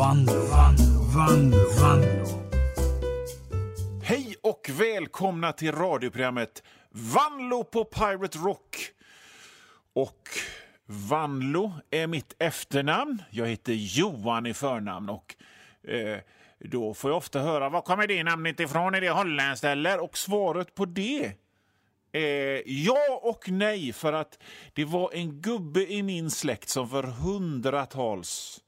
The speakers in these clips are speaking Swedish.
Vanlo, Vanlo, Vanlo, Vanlo. Hej och välkomna till radioprogrammet Vanlo på Pirate Rock. Och Vanlo är mitt efternamn. Jag heter Johan i förnamn och eh, då får jag ofta höra var kommer det namnet ifrån? Är det holländskt eller? Och svaret på det är ja och nej för att det var en gubbe i min släkt som för hundratals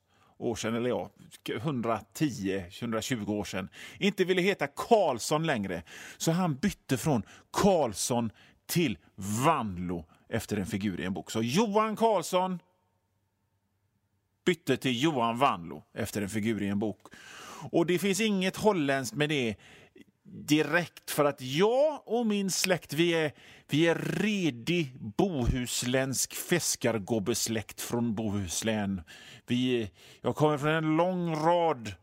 år sedan, eller ja, 110, 120 år sedan, inte ville heta Karlsson längre. Så han bytte från Karlsson till Vanlo efter en figur i en bok. Så Johan Karlsson bytte till Johan Vanlo efter en figur i en bok. Och det finns inget holländskt med det direkt för att jag och min släkt vi är, vi är redig bohuslänsk fiskargobbesläkt från Bohuslän. Vi, jag kommer från en lång rad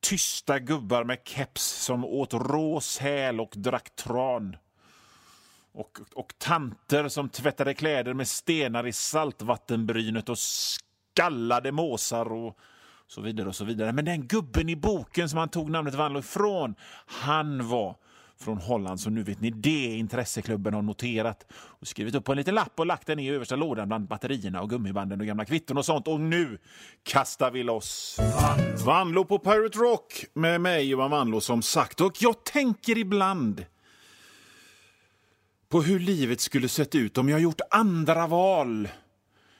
tysta gubbar med keps som åt rå säl och drack tran. Och, och tanter som tvättade kläder med stenar i saltvattenbrynet och skallade måsar och så vidare och så vidare. Men den gubben i boken som han tog namnet Vanlo ifrån, han var från Holland. Så nu vet ni det intresseklubben har noterat och skrivit upp på en liten lapp och lagt den i översta lådan bland batterierna och gummibanden och gamla kvitton och sånt. Och nu kastar vi loss Vanlo på Pirate Rock med mig Johan Vanlo som sagt. Och jag tänker ibland på hur livet skulle sett ut om jag gjort andra val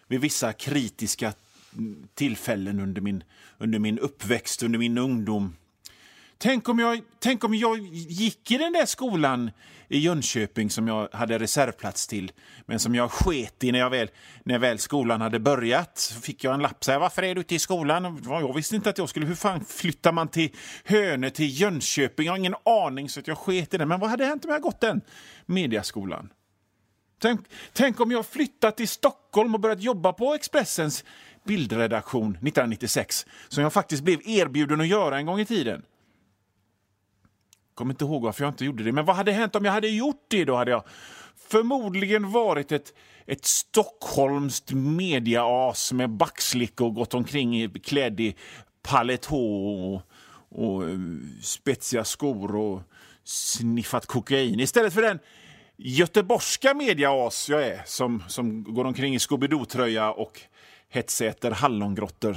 vid vissa kritiska tillfällen under min, under min uppväxt, under min ungdom. Tänk om, jag, tänk om jag gick i den där skolan i Jönköping som jag hade reservplats till, men som jag sket i när, jag väl, när väl skolan hade börjat. Så fick jag en lapp. Så här, Varför är du ute i skolan? Jag visste inte att jag skulle... Hur fan flyttar man till Hönö, till Jönköping? Jag har ingen aning, så att jag sket i det. Men vad hade hänt om jag gått den mediaskolan? Tänk, tänk om jag flyttat till Stockholm och börjat jobba på Expressens bildredaktion 1996 som jag faktiskt blev erbjuden att göra en gång i tiden. Kommer inte ihåg varför jag inte gjorde det, men vad hade hänt om jag hade gjort det? Då hade jag förmodligen varit ett, ett stockholmskt mediaas med backslick och gått omkring klädd i paletå och, och eh, spetsiga skor och sniffat kokain istället för den göteborgska mediaas jag är som, som går omkring i Scooby-Doo-tröja och hetsäter hallongrottor.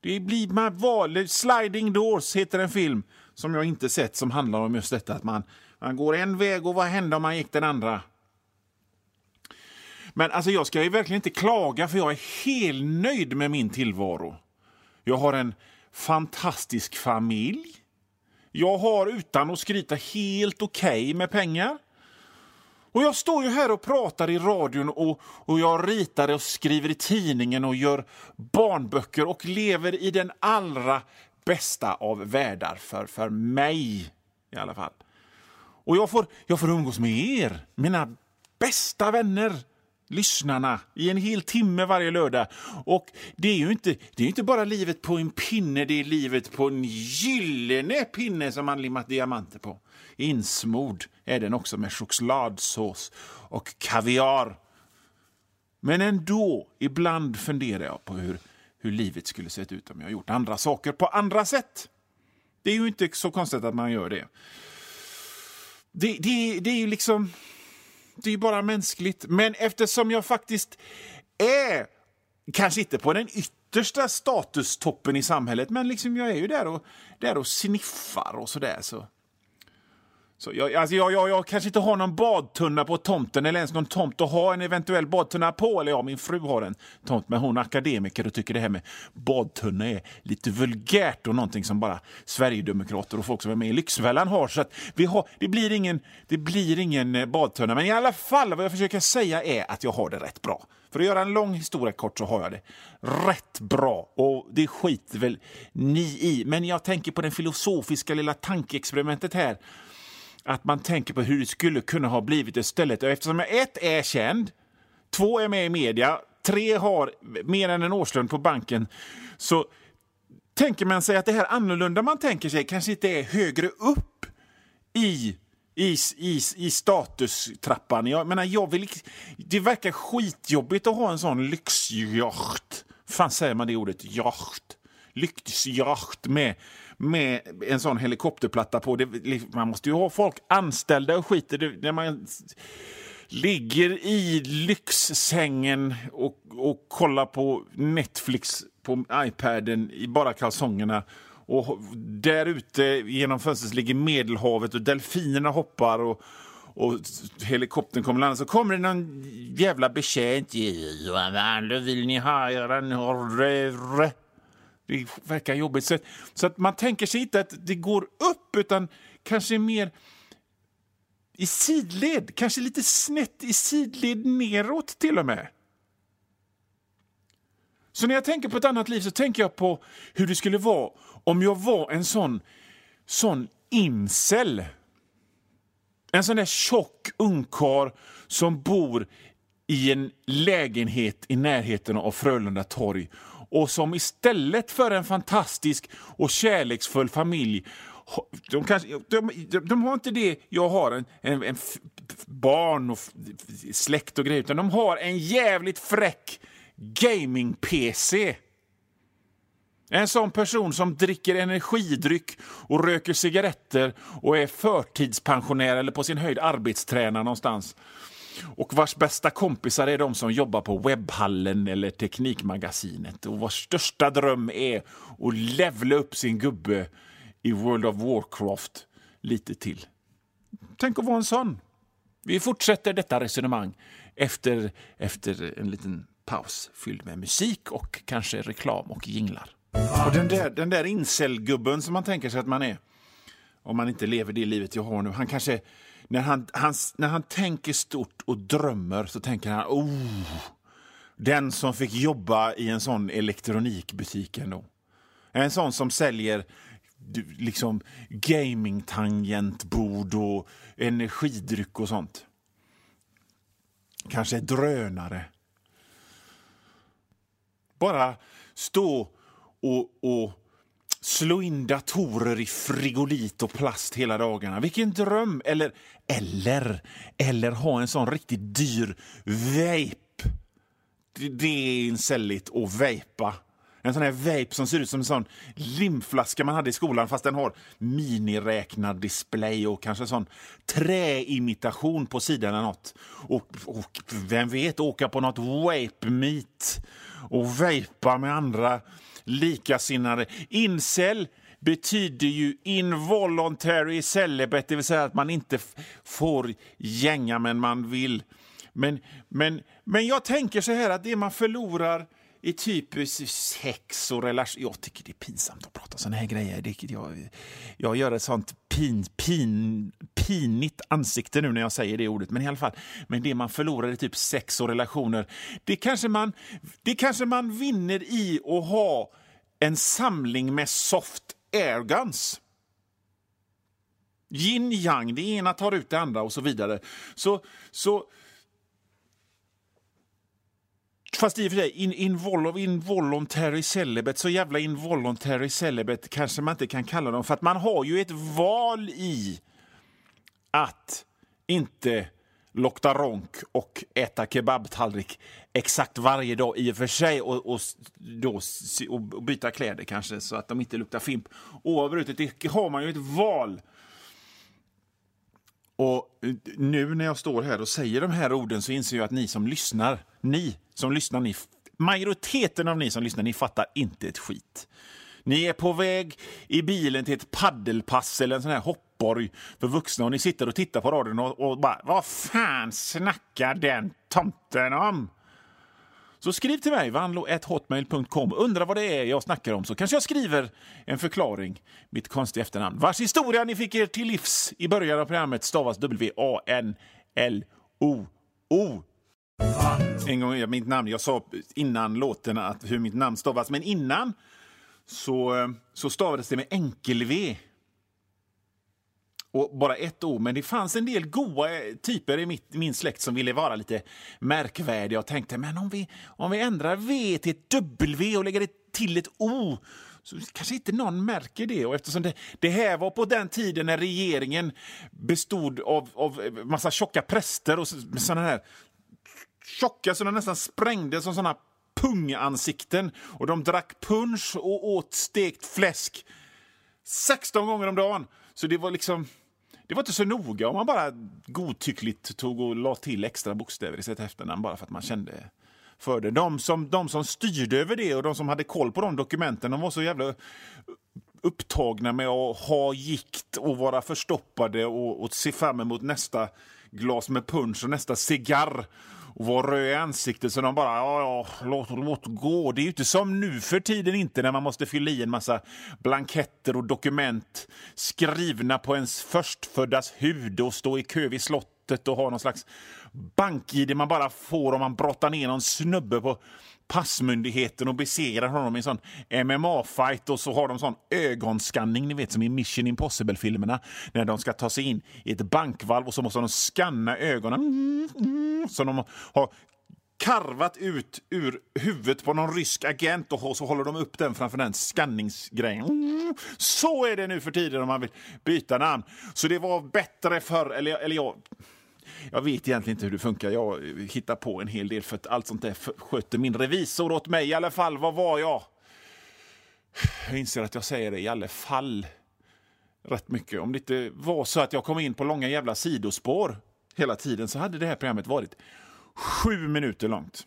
Det blir man val. Sliding Doors heter en film som jag inte sett som handlar om just detta att man, man går en väg och vad hände om man gick den andra? Men alltså jag ska ju verkligen inte klaga för jag är helt nöjd med min tillvaro. Jag har en fantastisk familj. Jag har utan att skryta helt okej okay med pengar. Och jag står ju här och pratar i radion och, och jag ritar och skriver i tidningen och gör barnböcker och lever i den allra bästa av världar, för, för mig i alla fall. Och jag får, jag får umgås med er, mina bästa vänner, lyssnarna, i en hel timme varje lördag. Och det är ju inte, det är inte bara livet på en pinne, det är livet på en gyllene pinne som man limmat diamanter på. Insmord är den också med chokladsås och kaviar. Men ändå, ibland funderar jag på hur, hur livet skulle sett ut om jag gjort andra saker på andra sätt. Det är ju inte så konstigt att man gör det. Det, det, det är ju liksom... Det är bara mänskligt. Men eftersom jag faktiskt är, kanske inte på den yttersta statustoppen i samhället, men liksom jag är ju där och, där och sniffar och sådär. Så så jag, alltså jag, jag, jag kanske inte har någon badtunna på tomten eller ens någon tomt att ha en eventuell badtunna på. Eller ja, min fru har en tomt, men hon är akademiker och tycker det här med badtunna är lite vulgärt och någonting som bara Sverigedemokrater och folk som är med i Lyxfällan har. Så att vi har, det, blir ingen, det blir ingen eh, badtunna. Men i alla fall, vad jag försöker säga är att jag har det rätt bra. För att göra en lång historia kort så har jag det rätt bra. Och det skiter väl ni i. Men jag tänker på det filosofiska lilla tankeexperimentet här att man tänker på hur det skulle kunna ha blivit istället. Eftersom jag ett är känd, två är med i media, tre har mer än en årslön på banken, så tänker man sig att det här annorlunda man tänker sig kanske inte är högre upp i i, i, i statustrappan. Jag menar, jag vill, det verkar skitjobbigt att ha en sån lyxjacht. fan säger man det ordet? Jacht? lyxyacht med, med en sån helikopterplatta på. Det, man måste ju ha folk anställda och skit. Det, när man ligger i lyxsängen och, och kollar på Netflix på iPaden i bara kalsongerna. Och där ute genom fönstret ligger Medelhavet och delfinerna hoppar. och och helikoptern kommer landa så kommer det någon jävla betjänt. Vill ni ha en? Det verkar jobbigt. Så, så att man tänker sig inte att det går upp, utan kanske mer i sidled. Kanske lite snett i sidled neråt till och med. Så när jag tänker på ett annat liv så tänker jag på hur det skulle vara om jag var en sån, sån incel. En sån där tjock ungkar som bor i en lägenhet i närheten av Frölunda torg och som istället för en fantastisk och kärleksfull familj de, kanske, de, de, de har inte det jag har, en, en, en barn och släkt och grejer, utan de har en jävligt fräck gaming-PC. En sån person som dricker energidryck och röker cigaretter och är förtidspensionär eller på sin höjd arbetstränare någonstans. Och vars bästa kompisar är de som jobbar på webbhallen eller Teknikmagasinet och vars största dröm är att levla upp sin gubbe i World of Warcraft lite till. Tänk att vara en sån. Vi fortsätter detta resonemang efter, efter en liten paus fylld med musik och kanske reklam och jinglar. Och den där, den där incelgubben som man tänker sig att man är, om man inte lever det livet jag har nu, han kanske, när han, han, när han tänker stort och drömmer så tänker han, oh, den som fick jobba i en sån elektronikbutik ändå. En sån som säljer liksom gamingtangentbord och energidryck och sånt. Kanske drönare. Bara stå och, och slå in datorer i frigolit och plast hela dagarna. Vilken dröm! Eller, eller, eller ha en sån riktigt dyr vape. Det, är insälligt att vejpa. En sån här vape som ser ut som en sån limflaska man hade i skolan fast den har miniräknad display och kanske sån träimitation på sidan eller något. Och, och vem vet, åka på något vape meet och vejpa med andra likasinnade. Incel betyder ju involuntary celibate, det vill säga att man inte får gänga men man vill. Men, men, men jag tänker så här att det man förlorar i typ sex och relation... Jag tycker det är pinsamt att prata såna här grejer. Det, jag, jag gör ett sånt pin, pin, pinigt ansikte nu när jag säger det ordet. Men i alla fall, men det man förlorar i typ sex och relationer, det kanske man, det kanske man vinner i att ha en samling med soft airguns. Yin yang, det ena tar ut det andra och så vidare. Så, så Fast i och för sig, in, invol, involuntary celibate, så jävla involuntary celibate kanske man inte kan kalla dem. För att man har ju ett val i att inte lokta ronk och äta kebabtallrik exakt varje dag i och för sig och, och, då, och byta kläder kanske så att de inte luktar fimp oavbrutet. Det har man ju ett val. Och nu när jag står här och säger de här orden så inser jag att ni som lyssnar, ni som lyssnar, ni, majoriteten av ni som lyssnar, ni fattar inte ett skit. Ni är på väg i bilen till ett paddelpass eller en sån här hoppborg för vuxna och ni sitter och tittar på radion och, och bara Vad fan snackar den tomten om? Så skriv till mig, vanlo.hotmail.com. Undrar vad det är jag snackar om så kanske jag skriver en förklaring. Mitt konstiga efternamn. Vars historia ni fick er till livs i början av programmet stavas W-A-N-L-O-O. En gång, mitt namn, jag sa innan låten att hur mitt namn stavas, men innan så, eh, så stavades det med enkel-V. Och bara ett O, men det fanns en del goa eh, typer i mitt, min släkt som ville vara lite märkvärdiga och tänkte men om vi, om vi ändrar V till ett W och lägger det till ett O så kanske inte någon märker det. Och eftersom det, det här var på den tiden när regeringen bestod av, av eh, massa tjocka präster och såna här tjocka så de nästan sprängdes som sådana pungansikten och de drack punsch och åt stekt fläsk 16 gånger om dagen. Så det var liksom... Det var inte så noga om man bara godtyckligt tog och la till extra bokstäver i sitt efternamn bara för att man kände för det. De som, de som styrde över det och de som hade koll på de dokumenten de var så jävla upptagna med att ha gikt och vara förstoppade och, och se fram emot nästa glas med punch och nästa cigarr och var röd i ansiktet så de bara ja, ja, låt, låt gå. Det är ju inte som nu för tiden inte när man måste fylla i en massa blanketter och dokument skrivna på ens förstföddas hud och stå i kö vid slottet och ha någon slags bank-id man bara får om man brottar ner någon snubbe på passmyndigheten och besegrar honom i en sån MMA-fight och så har de sån ögonskanning, ni vet som i Mission Impossible-filmerna när de ska ta sig in i ett bankvalv och så måste de skanna ögonen som de har karvat ut ur huvudet på någon rysk agent och så håller de upp den framför den skanningsgrejen. Så är det nu för tiden om man vill byta namn. Så det var bättre förr, eller, eller jag jag vet egentligen inte hur det funkar. Jag hittar på en hel del för att allt sånt där sköter min revisor åt mig. I alla fall, vad var jag? Jag inser att jag säger det i alla fall rätt mycket. Om det inte var så att jag kom in på långa jävla sidospår hela tiden så hade det här programmet varit sju minuter långt.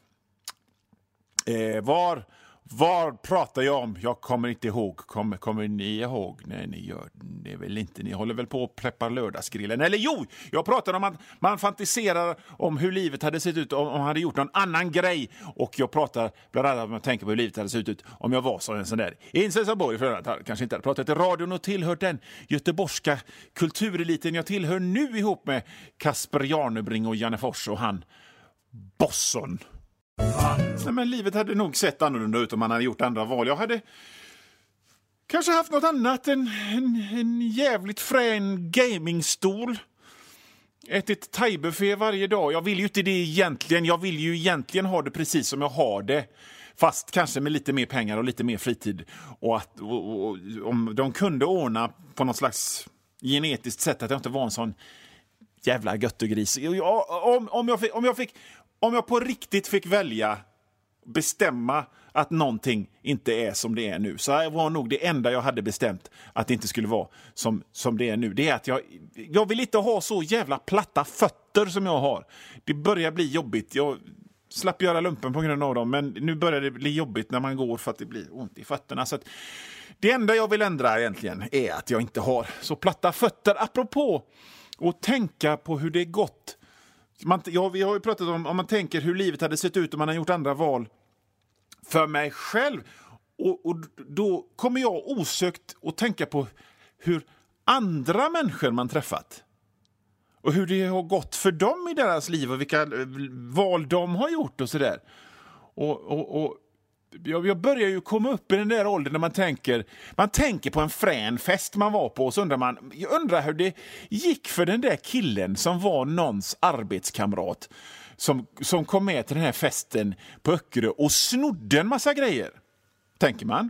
Eh, var vad pratar jag om? Jag kommer inte ihåg. Kommer, kommer ni ihåg? Nej, ni gör det väl inte. Ni håller väl på att preppa lördagsgrillen? Eller jo, jag pratar om att man fantiserar om hur livet hade sett ut om man hade gjort någon annan grej. Och jag pratar bland annat om jag tänker på hur livet hade sett ut om jag var som en sån där insäsarborg kanske inte hade pratat i radion och tillhört den göteborgska kultureliten jag tillhör nu ihop med Kasper Jarnebring och Janne Fors och han Bosson. Nej, men livet hade nog sett annorlunda ut om man hade gjort andra val. Jag hade kanske haft något annat. En, en, en jävligt frän gamingstol. Ätit thaibuffé varje dag. Jag vill ju inte det egentligen. Jag vill ju egentligen ha det precis som jag har det. Fast kanske med lite mer pengar och lite mer fritid. Och, att, och, och, om de kunde ordna på något slags genetiskt sätt att jag inte var en sån jävla göttegris. Om, om, jag fick, om, jag fick, om jag på riktigt fick välja, bestämma att någonting inte är som det är nu, så var nog det enda jag hade bestämt att det inte skulle vara som, som det är nu. Det är att jag, jag vill inte ha så jävla platta fötter som jag har. Det börjar bli jobbigt. Jag slapp göra lumpen på grund av dem, men nu börjar det bli jobbigt när man går för att det blir ont i fötterna. Så det enda jag vill ändra egentligen är att jag inte har så platta fötter. Apropå att tänka på hur det gått man, ja, vi har ju pratat om om man tänker hur livet hade sett ut om man hade gjort andra val för mig själv. Och, och Då kommer jag osökt att tänka på hur andra människor man träffat och hur det har gått för dem i deras liv och vilka eh, val de har gjort och sådär. Och, och, och jag, jag börjar ju komma upp i den där åldern när man tänker, man tänker på en frän fest man var på och så undrar man, jag undrar hur det gick för den där killen som var någons arbetskamrat som, som kom med till den här festen på Öckerö och snodde en massa grejer. Tänker man.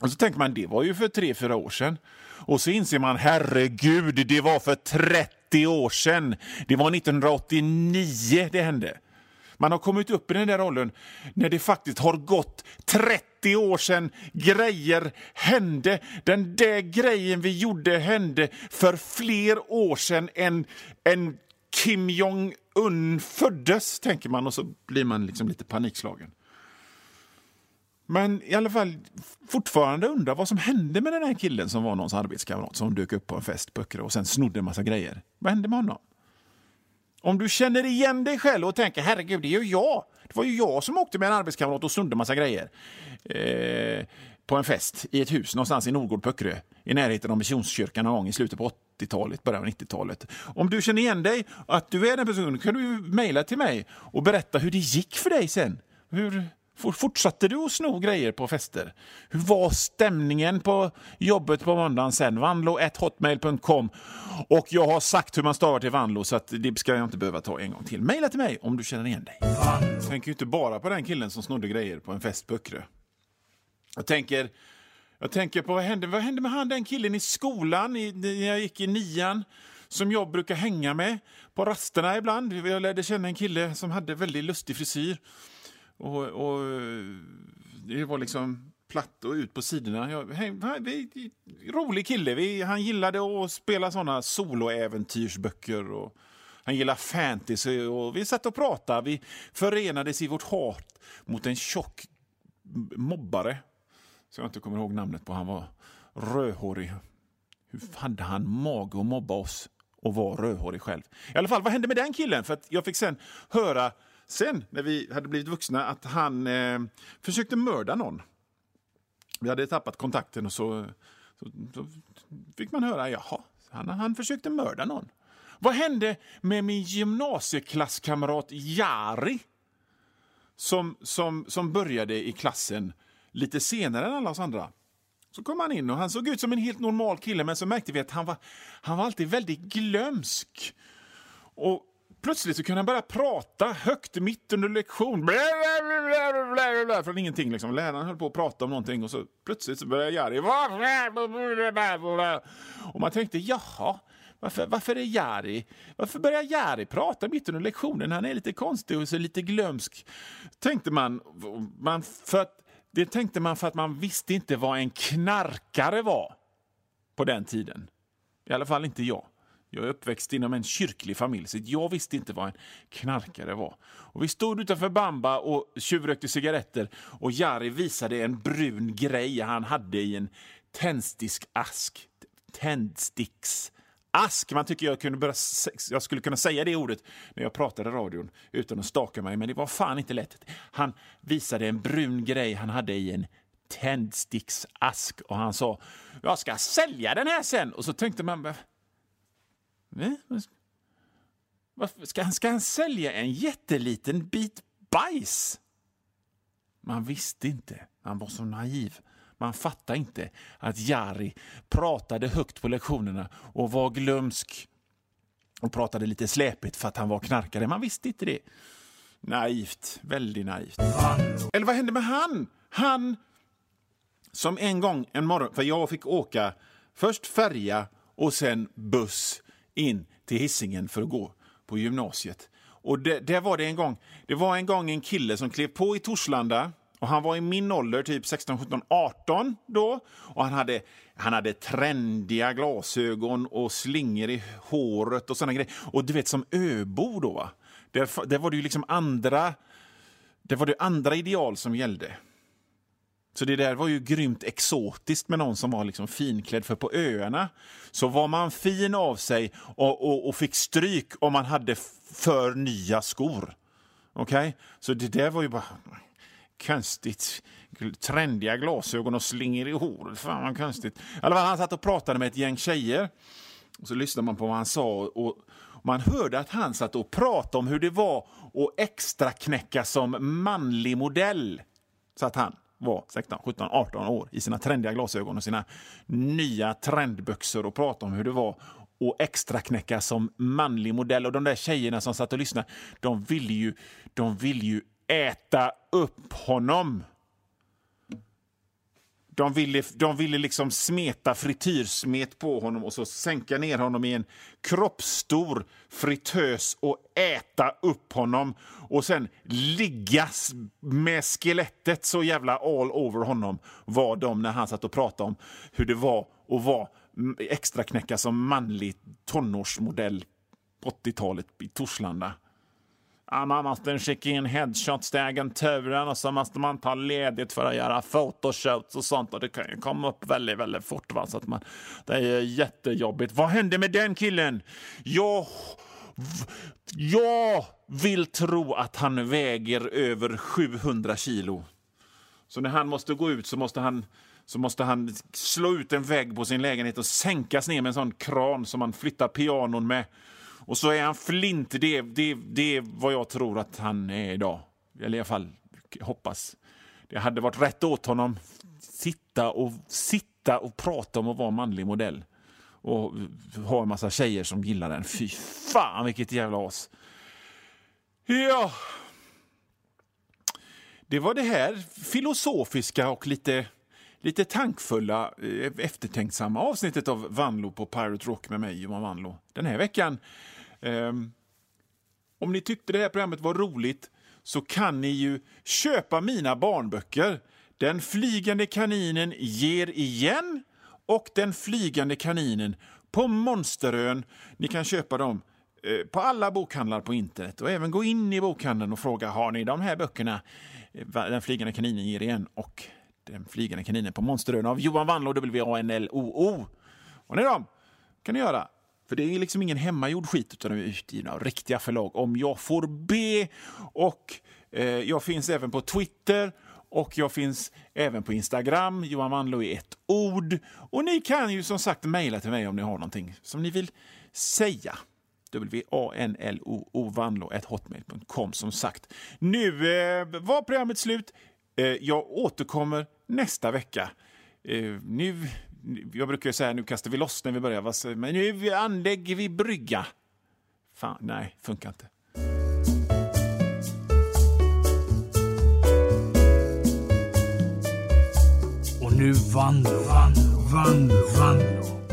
Och så tänker man, det var ju för tre, fyra år sedan. Och så inser man, herregud, det var för 30 år sedan. Det var 1989 det hände. Man har kommit upp i den där åldern när det faktiskt har gått 30 år sedan grejer hände. Den där grejen vi gjorde hände för fler år sedan än, än Kim Jong-Un föddes, tänker man och så blir man liksom lite panikslagen. Men i alla fall fortfarande undrar vad som hände med den här killen som var någons arbetskamrat som dök upp på en fest på Öckerö och sen snodde en massa grejer. Vad hände med honom? Om du känner igen dig själv och tänker herregud, det är ju jag. Det var ju jag som åkte med en arbetskamrat och snodde massa grejer. Eh, på en fest i ett hus någonstans i Nordgård på Öckerö i närheten av Missionskyrkan någon gång i slutet på 80-talet, början av 90-talet. Om du känner igen dig, att du är den personen, kan du mejla till mig och berätta hur det gick för dig sen. Hur, Fortsatte du att sno grejer på fester? Hur var stämningen på jobbet på måndagen sen? vanlo1hotmail.com Och jag har sagt hur man stavar till Vanlo så att det ska jag inte behöva ta en gång till. Maila till mig om du känner igen dig. Jag tänker ju inte bara på den killen som snodde grejer på en fest på Öckerö. Jag tänker, jag tänker på vad hände, vad hände med han den killen i skolan i, när jag gick i nian som jag brukar hänga med på rasterna ibland. Jag lärde känna en kille som hade väldigt lustig frisyr. Och, och det var liksom platt och ut på sidorna. Jag, hej, vi, rolig kille. Vi, han gillade att spela såna soloäventyrsböcker. Och han gillade fantasy. Och vi satt och pratade. Vi förenades i vårt hat mot en tjock mobbare. Så jag inte kommer ihåg namnet på. Han var rödhårig. Hur hade han mage att mobba oss och vara rödhårig själv? I alla fall, vad hände med den killen? För jag fick sen höra, sen när vi hade blivit vuxna, att han eh, försökte mörda någon. Vi hade tappat kontakten och så, så, så fick man höra, jaha, han, han försökte mörda någon. Vad hände med min gymnasieklasskamrat Jari? Som, som, som började i klassen lite senare än alla oss andra. Så kom han in och han såg ut som en helt normal kille men så märkte vi att han var, han var alltid väldigt glömsk. Och plötsligt så kunde han börja prata högt mitt under lektion. Från ingenting liksom. Läraren höll på att prata om någonting och så plötsligt så började Jari... Och man tänkte, jaha, varför, varför är Jari... Varför börjar Jari prata mitt under lektionen? Han är lite konstig och så lite glömsk. Tänkte man, man för att det tänkte man för att man visste inte vad en knarkare var på den tiden. I alla fall inte jag. Jag är uppväxt inom en kyrklig familj, så jag visste inte vad en knarkare var. Och vi stod utanför Bamba och tjuvrökte cigaretter och Jari visade en brun grej han hade i en tändsticksask. Tändsticksask! Man tycker jag, kunde börja, jag skulle kunna säga det ordet när jag pratade i radion utan att staka mig, men det var fan inte lätt. Han visade en brun grej han hade i en tändsticksask och han sa jag ska sälja den här sen. Och så tänkte man ska, han, ska han sälja en jätteliten bit bajs? Man visste inte. Han var så naiv. Man fattade inte att Jari pratade högt på lektionerna och var glömsk och pratade lite släpigt för att han var knarkare. Man visste inte det. Naivt. Väldigt naivt. Eller vad hände med han? Han som en gång en morgon, för jag fick åka först färja och sen buss in till hissingen för att gå på gymnasiet. Och det, det, var det en gång, det var en gång en kille som klev på i Torslanda och han var i min ålder, typ 16, 17, 18 då. Och han hade, han hade trendiga glasögon och slingor i håret och sådana grejer. Och du vet, som öbo då, va? Där, där var det ju liksom andra... Det var det andra ideal som gällde. Så det där var ju grymt exotiskt med någon som var liksom finklädd. För på öarna så var man fin av sig och, och, och fick stryk om man hade för nya skor. Okej? Okay? Så det där var ju bara konstigt. Trendiga glasögon och slingor i håret. Fan vad konstigt. Alltså, han satt och pratade med ett gäng tjejer. Och så lyssnade man på vad han sa. Och man hörde att han satt och pratade om hur det var att extra knäcka som manlig modell. Satt han var 16, 17, 18 år i sina trendiga glasögon och sina nya trendbyxor och prata om hur det var och extra knäcka som manlig modell. Och de där tjejerna som satt och lyssnade, de ville ju, de ville ju äta upp honom. De ville, de ville liksom smeta frityrsmet på honom och så sänka ner honom i en kroppsstor fritös och äta upp honom och sen ligga med skelettet så jävla all over honom var de när han satt och pratade om hur det var att vara extra knäcka som manlig tonårsmodell på 80-talet i Torslanda. Man måste skicka in headshots till agenturen och så måste man ta ledigt för att göra photoshoots och sånt. Och det kan ju komma upp väldigt, väldigt fort. Va? Så att man, det är jättejobbigt. Vad hände med den killen? Jag, jag vill tro att han väger över 700 kilo. Så när han måste gå ut så måste han så måste han slå ut en vägg på sin lägenhet och sänkas ner med en sån kran som man flyttar pianon med. Och så är han flint. Det, det, det är vad jag tror att han är idag. Eller i alla fall hoppas. Det hade varit rätt åt honom. Sitta och, sitta och prata om att vara manlig modell. Och ha en massa tjejer som gillar den. Fy fan vilket jävla as. Ja. Det var det här filosofiska och lite, lite tankfulla, eh, eftertänksamma avsnittet av Vanlo på Pirate Rock med mig, Johan Vanlo. Den här veckan Um, om ni tyckte det här programmet var roligt så kan ni ju köpa mina barnböcker. Den flygande kaninen ger igen och Den flygande kaninen på Monsterön. Ni kan köpa dem eh, på alla bokhandlar på internet och även gå in i bokhandeln och fråga har ni de här böckerna? Eh, den flygande kaninen ger igen och Den flygande kaninen på Monsterön av Johan Wanlo, W-A-N-L-O-O. Har ni dem? kan ni göra. För det är liksom ingen hemmagjord skit utan de är utgivna av riktiga förlag om jag får be. Och eh, jag finns även på Twitter och jag finns även på Instagram, Johan Wanlo i ett ord. Och ni kan ju som sagt mejla till mig om ni har någonting som ni vill säga. W-A-N-L-O-O Vanlo hotmail.com som sagt. Nu eh, var programmet slut. Eh, jag återkommer nästa vecka. Eh, nu, jag brukar säga nu kastar vi loss när vi börjar, men nu anlägger vi brygga. Fan, nej, funkar inte. Och nu Vanlo, Vanlo, Vanlo, Vanlo.